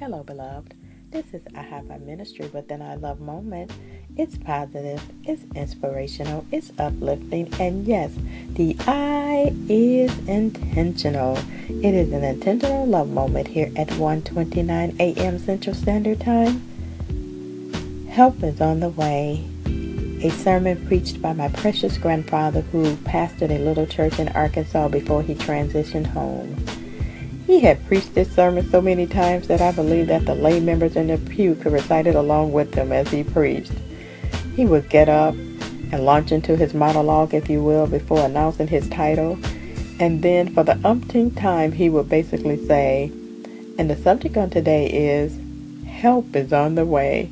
Hello, beloved. This is Ahavah Ministry within I Love Moment. It's positive, it's inspirational, it's uplifting, and yes, the I is intentional. It is an intentional love moment here at 1:29 a.m. Central Standard Time. Help is on the way. A sermon preached by my precious grandfather who pastored a little church in Arkansas before he transitioned home. He had preached this sermon so many times that I believe that the lay members in the pew could recite it along with him as he preached. He would get up and launch into his monologue, if you will, before announcing his title. And then for the umpteenth time, he would basically say, and the subject on today is Help is on the way.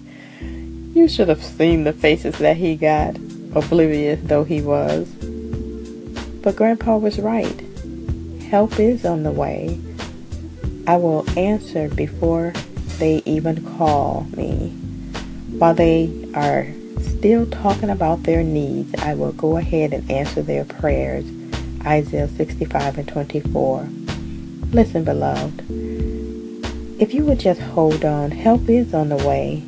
You should have seen the faces that he got, oblivious though he was. But Grandpa was right. Help is on the way. I will answer before they even call me. While they are still talking about their needs, I will go ahead and answer their prayers. Isaiah 65 and 24. Listen, beloved. If you would just hold on, help is on the way.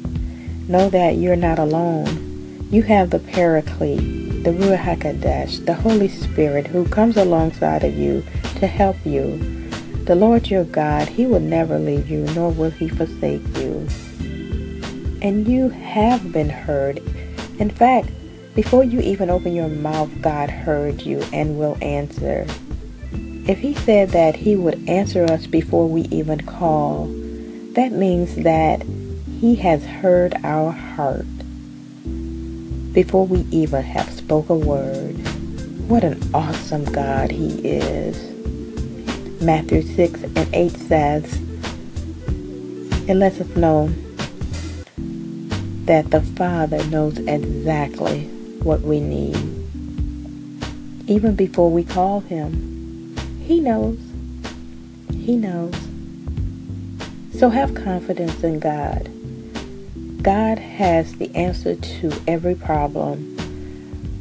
Know that you're not alone. You have the Paraclete, the Ruach HaKodesh, the Holy Spirit who comes alongside of you to help you the Lord your God, He will never leave you, nor will He forsake you. And you have been heard. In fact, before you even open your mouth, God heard you and will answer. If He said that He would answer us before we even call, that means that He has heard our heart before we even have spoke a word. What an awesome God He is. Matthew 6 and 8 says, it lets us know that the Father knows exactly what we need. Even before we call Him, He knows. He knows. So have confidence in God. God has the answer to every problem.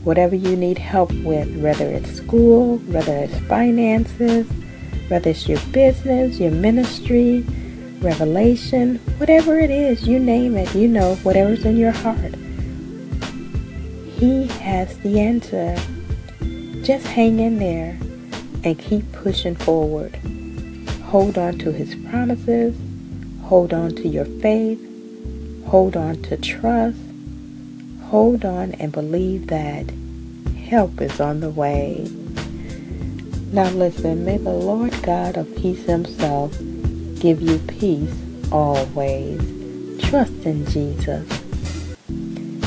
Whatever you need help with, whether it's school, whether it's finances, whether it's your business, your ministry, revelation, whatever it is, you name it, you know, whatever's in your heart. He has the answer. Just hang in there and keep pushing forward. Hold on to his promises. Hold on to your faith. Hold on to trust. Hold on and believe that help is on the way. Now listen, may the Lord God of peace himself give you peace always. Trust in Jesus.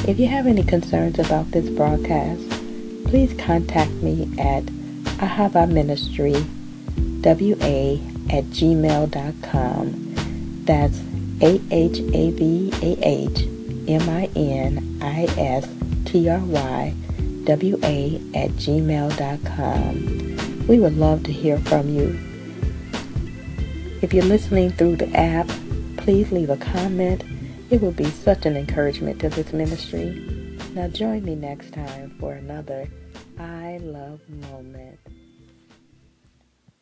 If you have any concerns about this broadcast, please contact me at ahavah ministry wa at gmail.com. That's A-H-A-V-A-H-M-I-N-I-S-T-R-Y W-A at gmail.com. We would love to hear from you. If you're listening through the app, please leave a comment. It will be such an encouragement to this ministry. Now join me next time for another I Love moment.